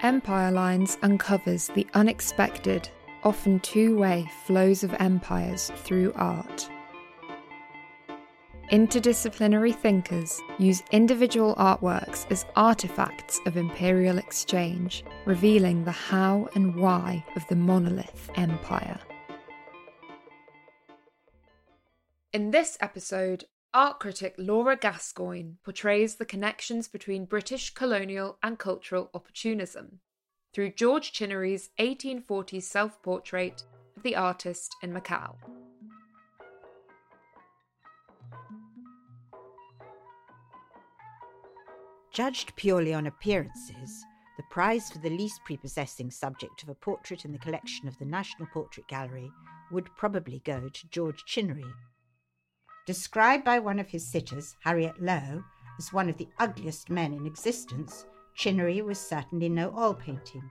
Empire Lines uncovers the unexpected, often two way flows of empires through art. Interdisciplinary thinkers use individual artworks as artifacts of imperial exchange, revealing the how and why of the monolith empire. In this episode, art critic Laura Gascoigne portrays the connections between British colonial and cultural opportunism through George Chinnery's 1840s self portrait of the artist in Macau. Judged purely on appearances, the prize for the least prepossessing subject of a portrait in the collection of the National Portrait Gallery would probably go to George Chinnery. Described by one of his sitters, Harriet Low, as one of the ugliest men in existence, Chinnery was certainly no oil painting.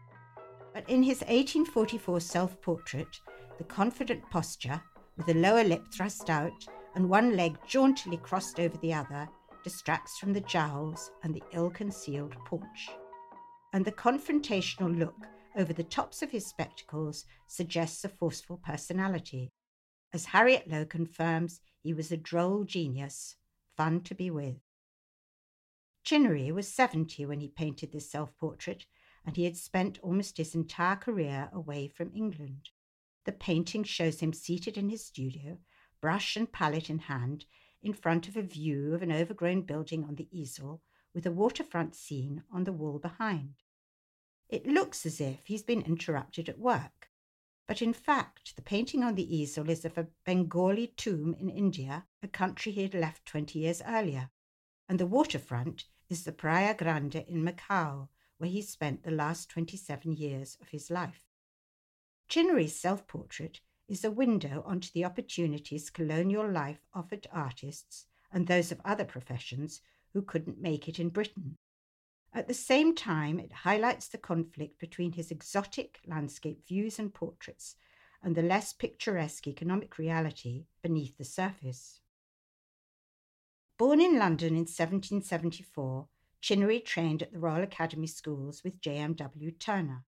But in his 1844 self portrait, the confident posture, with the lower lip thrust out and one leg jauntily crossed over the other, distracts from the jowls and the ill concealed paunch. And the confrontational look over the tops of his spectacles suggests a forceful personality. As Harriet Low confirms, he was a droll genius, fun to be with. Chinnery was 70 when he painted this self portrait, and he had spent almost his entire career away from England. The painting shows him seated in his studio, brush and palette in hand, in front of a view of an overgrown building on the easel with a waterfront scene on the wall behind. It looks as if he's been interrupted at work, but in fact, the painting on the easel is of a Bengali tomb in India, a country he had left 20 years earlier, and the waterfront is the Praia Grande in Macau, where he spent the last 27 years of his life. Chinnery's self portrait is a window onto the opportunities colonial life offered artists and those of other professions who couldn't make it in Britain. At the same time, it highlights the conflict between his exotic landscape views and portraits and the less picturesque economic reality beneath the surface. Born in London in 1774, Chinnery trained at the Royal Academy Schools with J.M.W. Turner.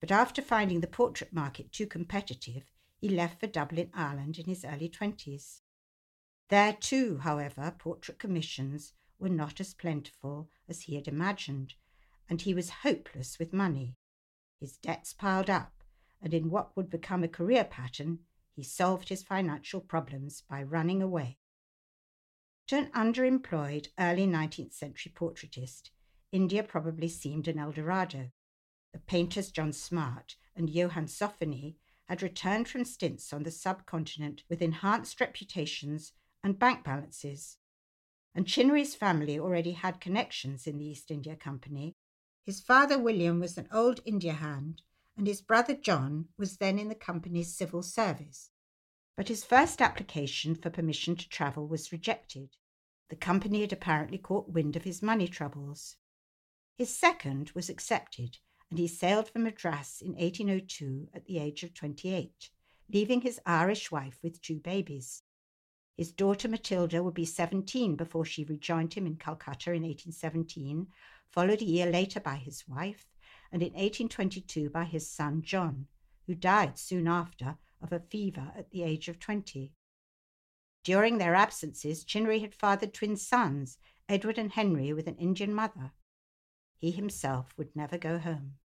But after finding the portrait market too competitive, he left for Dublin, Ireland in his early 20s. There, too, however, portrait commissions were not as plentiful as he had imagined, and he was hopeless with money. His debts piled up, and in what would become a career pattern, he solved his financial problems by running away. To an underemployed early 19th century portraitist, India probably seemed an El Dorado. The painters John Smart and Johann Zoffany had returned from stints on the subcontinent with enhanced reputations and bank balances. And Chinnery's family already had connections in the East India Company. His father, William, was an old India hand, and his brother, John, was then in the company's civil service. But his first application for permission to travel was rejected. The company had apparently caught wind of his money troubles. His second was accepted, and he sailed for Madras in 1802 at the age of 28, leaving his Irish wife with two babies. His daughter Matilda would be 17 before she rejoined him in Calcutta in 1817, followed a year later by his wife, and in 1822 by his son John, who died soon after of a fever at the age of 20. During their absences, Chinnery had fathered twin sons, Edward and Henry, with an Indian mother. He himself would never go home.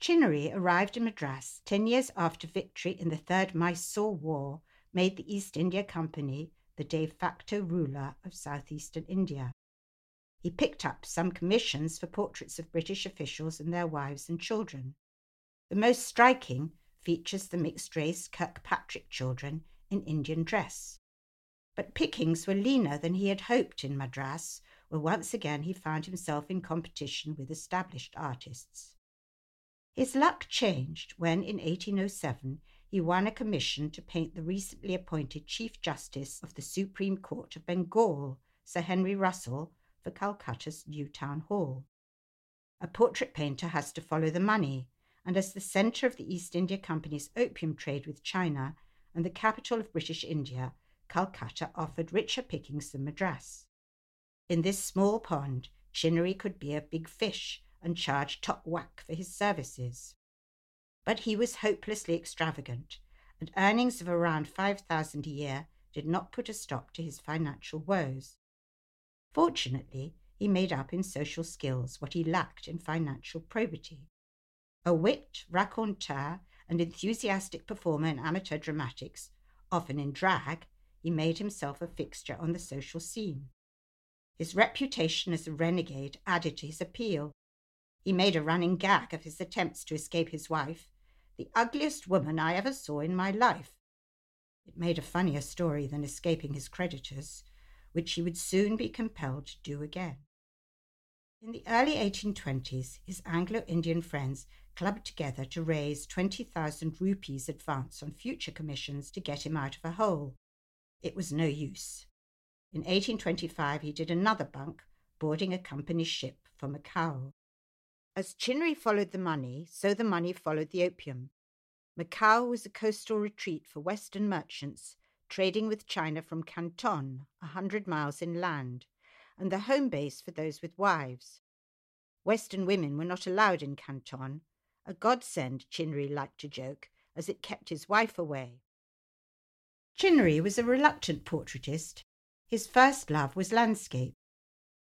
Chinnery arrived in Madras ten years after victory in the Third Mysore War made the East India Company the de facto ruler of southeastern India. He picked up some commissions for portraits of British officials and their wives and children. The most striking features the mixed race Kirkpatrick children in Indian dress. But pickings were leaner than he had hoped in Madras, where once again he found himself in competition with established artists. His luck changed when, in 1807, he won a commission to paint the recently appointed Chief Justice of the Supreme Court of Bengal, Sir Henry Russell, for Calcutta's New Town Hall. A portrait painter has to follow the money, and as the centre of the East India Company's opium trade with China and the capital of British India, Calcutta offered richer pickings than Madras. In this small pond, Chinnery could be a big fish and charge top whack for his services. But he was hopelessly extravagant, and earnings of around 5,000 a year did not put a stop to his financial woes. Fortunately, he made up in social skills what he lacked in financial probity. A wit, raconteur, and enthusiastic performer in amateur dramatics, often in drag, he made himself a fixture on the social scene. His reputation as a renegade added to his appeal. He made a running gag of his attempts to escape his wife, the ugliest woman I ever saw in my life. It made a funnier story than escaping his creditors, which he would soon be compelled to do again. In the early 1820s, his Anglo Indian friends clubbed together to raise 20,000 rupees advance on future commissions to get him out of a hole. It was no use. In 1825, he did another bunk, boarding a company ship for Macao. As Chinnery followed the money, so the money followed the opium. Macao was a coastal retreat for Western merchants trading with China from Canton, a hundred miles inland, and the home base for those with wives. Western women were not allowed in Canton, a godsend, Chinnery liked to joke, as it kept his wife away. Chinnery was a reluctant portraitist. His first love was landscape.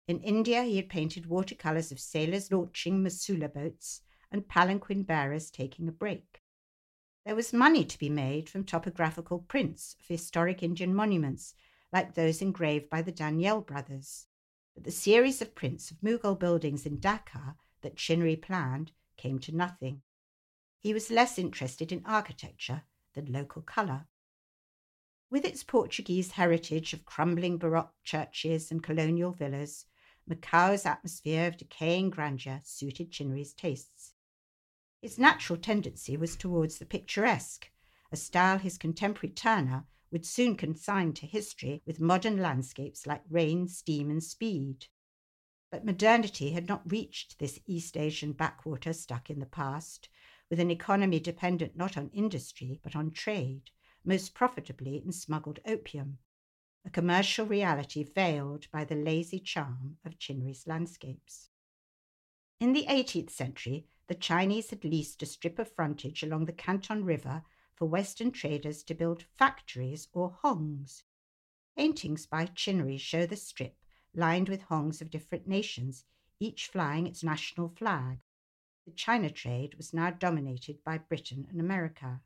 In India, he had painted watercolours of sailors launching Masula boats and palanquin bearers taking a break. There was money to be made from topographical prints of historic Indian monuments, like those engraved by the Daniell brothers. But the series of prints of Mughal buildings in Dhaka that Chinnery planned came to nothing. He was less interested in architecture than local colour. With its Portuguese heritage of crumbling Baroque churches and colonial villas, Macao's atmosphere of decaying grandeur suited Chinnery's tastes. His natural tendency was towards the picturesque, a style his contemporary Turner would soon consign to history with modern landscapes like rain, steam, and speed. But modernity had not reached this East Asian backwater stuck in the past, with an economy dependent not on industry but on trade, most profitably in smuggled opium, a commercial reality veiled by the lazy charm of Chinnery's landscapes. In the 18th century, the Chinese had leased a strip of frontage along the Canton River for Western traders to build factories or hongs. Paintings by Chinnery show the strip lined with hongs of different nations, each flying its national flag. The China trade was now dominated by Britain and America.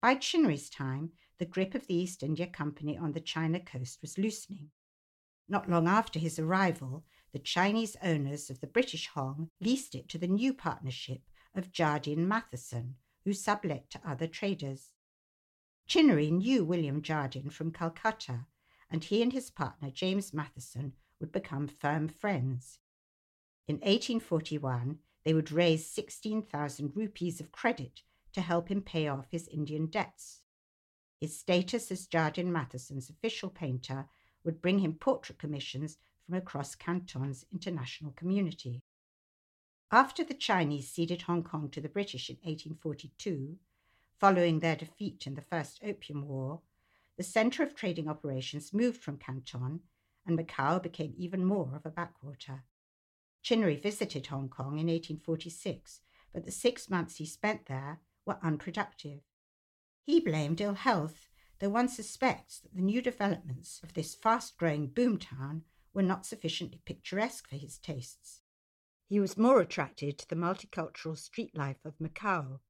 By Chinnery's time, the grip of the East India Company on the China coast was loosening. Not long after his arrival, the Chinese owners of the British Hong leased it to the new partnership of Jardine Matheson, who sublet to other traders. Chinnery knew William Jardine from Calcutta and he and his partner, James Matheson, would become firm friends. In 1841, they would raise 16,000 rupees of credit to help him pay off his Indian debts. His status as Jardine Matheson's official painter would bring him portrait commissions from across Canton's international community. After the Chinese ceded Hong Kong to the British in 1842, following their defeat in the First Opium War, the centre of trading operations moved from Canton, and Macau became even more of a backwater. Chinnery visited Hong Kong in 1846, but the six months he spent there were unproductive. He blamed ill health, though one suspects that the new developments of this fast growing boomtown were not sufficiently picturesque for his tastes. He was more attracted to the multicultural street life of Macao,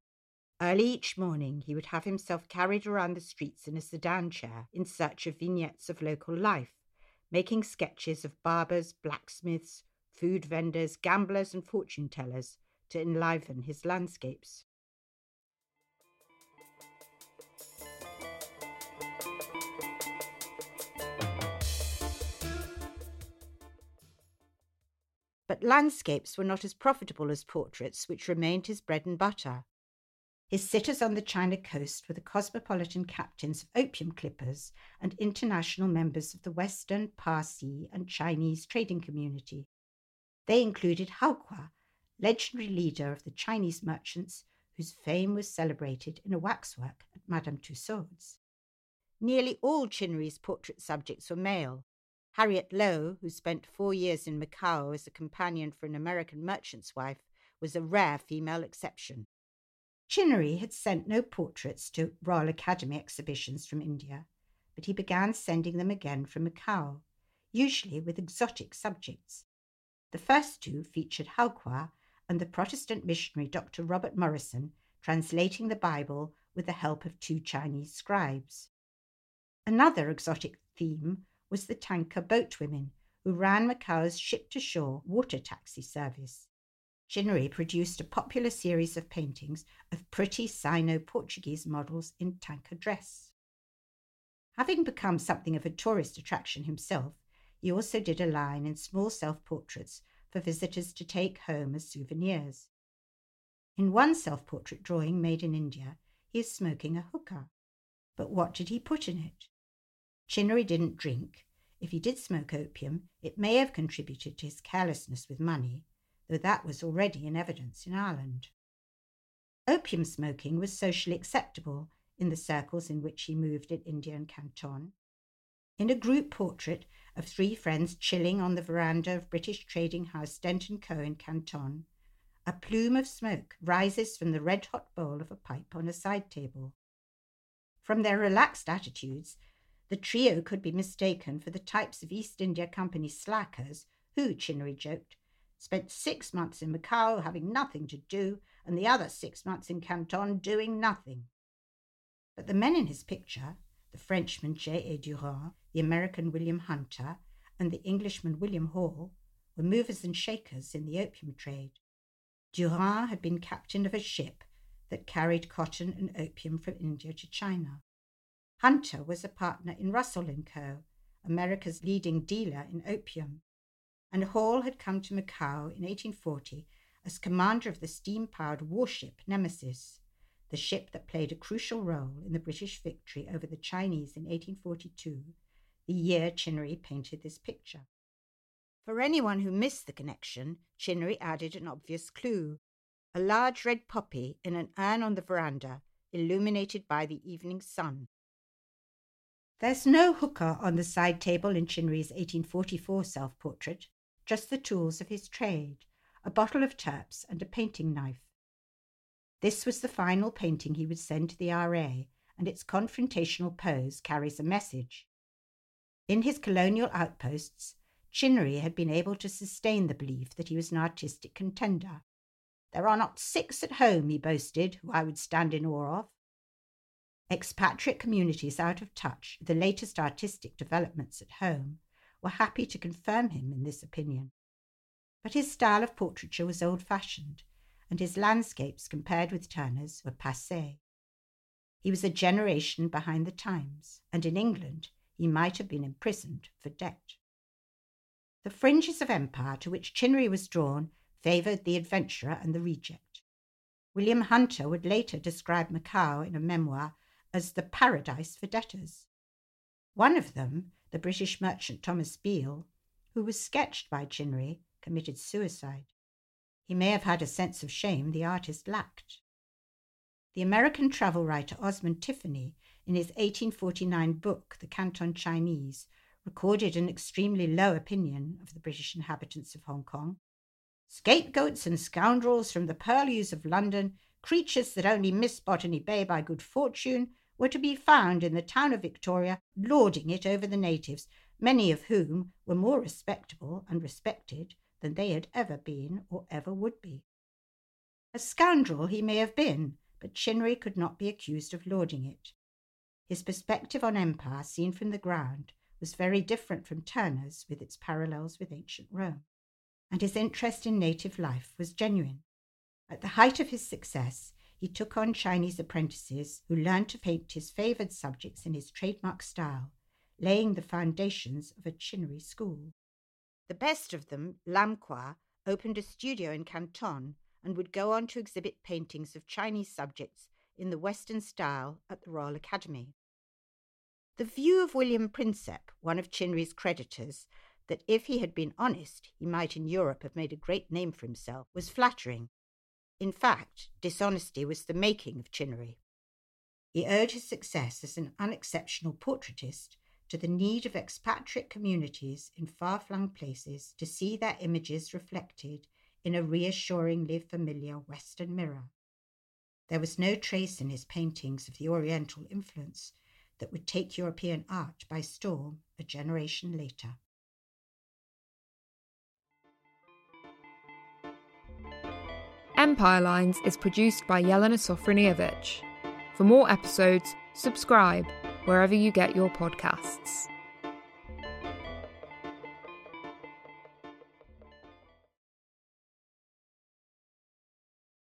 Early each morning, he would have himself carried around the streets in a sedan chair in search of vignettes of local life, making sketches of barbers, blacksmiths, food vendors, gamblers, and fortune tellers to enliven his landscapes. But landscapes were not as profitable as portraits, which remained his bread and butter. His sitters on the China coast were the cosmopolitan captains of opium clippers and international members of the Western, Parsi, and Chinese trading community. They included Howqua, legendary leader of the Chinese merchants whose fame was celebrated in a waxwork at Madame Tussaud's. Nearly all Chinnery's portrait subjects were male. Harriet Low, who spent four years in Macao as a companion for an American merchant's wife, was a rare female exception. Chinnery had sent no portraits to Royal Academy exhibitions from India, but he began sending them again from Macao, usually with exotic subjects. The first two featured Hao and the Protestant missionary Dr. Robert Morrison translating the Bible with the help of two Chinese scribes. Another exotic theme was the Tanka boatwomen who ran Macau's ship to shore water taxi service. Chinnery produced a popular series of paintings of pretty Sino Portuguese models in Tanka dress. Having become something of a tourist attraction himself, he also did a line in small self portraits for visitors to take home as souvenirs. In one self portrait drawing made in India, he is smoking a hookah. But what did he put in it? Chinnery didn't drink. If he did smoke opium, it may have contributed to his carelessness with money, though that was already in evidence in Ireland. Opium smoking was socially acceptable in the circles in which he moved in India and Canton. In a group portrait of three friends chilling on the veranda of British trading house Dent & Co. in Canton, a plume of smoke rises from the red hot bowl of a pipe on a side table. From their relaxed attitudes, the trio could be mistaken for the types of East India Company slackers who, Chinnery joked, spent six months in Macao having nothing to do, and the other six months in Canton doing nothing. But the men in his picture, the Frenchman J. A. Durand, the American William Hunter, and the Englishman William Hall, were movers and shakers in the opium trade. Durand had been captain of a ship that carried cotton and opium from India to China. Hunter was a partner in Russell & Co., America's leading dealer in opium and Hall had come to Macao in 1840 as commander of the steam powered warship Nemesis, the ship that played a crucial role in the British victory over the Chinese in 1842, the year Chinnery painted this picture. For anyone who missed the connection, Chinnery added an obvious clue a large red poppy in an urn on the veranda, illuminated by the evening sun. There's no hookah on the side table in Chinnery's 1844 self portrait, just the tools of his trade a bottle of turps and a painting knife. This was the final painting he would send to the RA, and its confrontational pose carries a message. In his colonial outposts, Chinnery had been able to sustain the belief that he was an artistic contender. There are not six at home, he boasted, who I would stand in awe of. Expatriate communities out of touch with the latest artistic developments at home were happy to confirm him in this opinion. But his style of portraiture was old fashioned, and his landscapes, compared with Turner's, were passe. He was a generation behind the times, and in England he might have been imprisoned for debt. The fringes of empire to which Chinnery was drawn favoured the adventurer and the reject. William Hunter would later describe Macao in a memoir as the paradise for debtors. One of them, the British merchant Thomas Beale, who was sketched by Chinnery, committed suicide. He may have had a sense of shame the artist lacked. The American travel writer Osmond Tiffany, in his 1849 book, The Canton Chinese, recorded an extremely low opinion of the British inhabitants of Hong Kong. Scapegoats and scoundrels from the purlieus of London, creatures that only miss Botany Bay by good fortune, were to be found in the town of Victoria, lording it over the natives, many of whom were more respectable and respected than they had ever been or ever would be. A scoundrel he may have been, but Chinnery could not be accused of lording it. His perspective on empire, seen from the ground, was very different from Turner's with its parallels with ancient Rome, and his interest in native life was genuine. At the height of his success, he took on Chinese apprentices who learned to paint his favoured subjects in his trademark style, laying the foundations of a Chinnery school. The best of them, Lam Qua, opened a studio in Canton and would go on to exhibit paintings of Chinese subjects in the Western style at the Royal Academy. The view of William Prinsep, one of Chinnery's creditors, that if he had been honest, he might in Europe have made a great name for himself, was flattering in fact, dishonesty was the making of Chinnery. He owed his success as an unexceptional portraitist to the need of expatriate communities in far flung places to see their images reflected in a reassuringly familiar Western mirror. There was no trace in his paintings of the Oriental influence that would take European art by storm a generation later. Empire Lines is produced by Yelena Sofronievich. For more episodes, subscribe wherever you get your podcasts.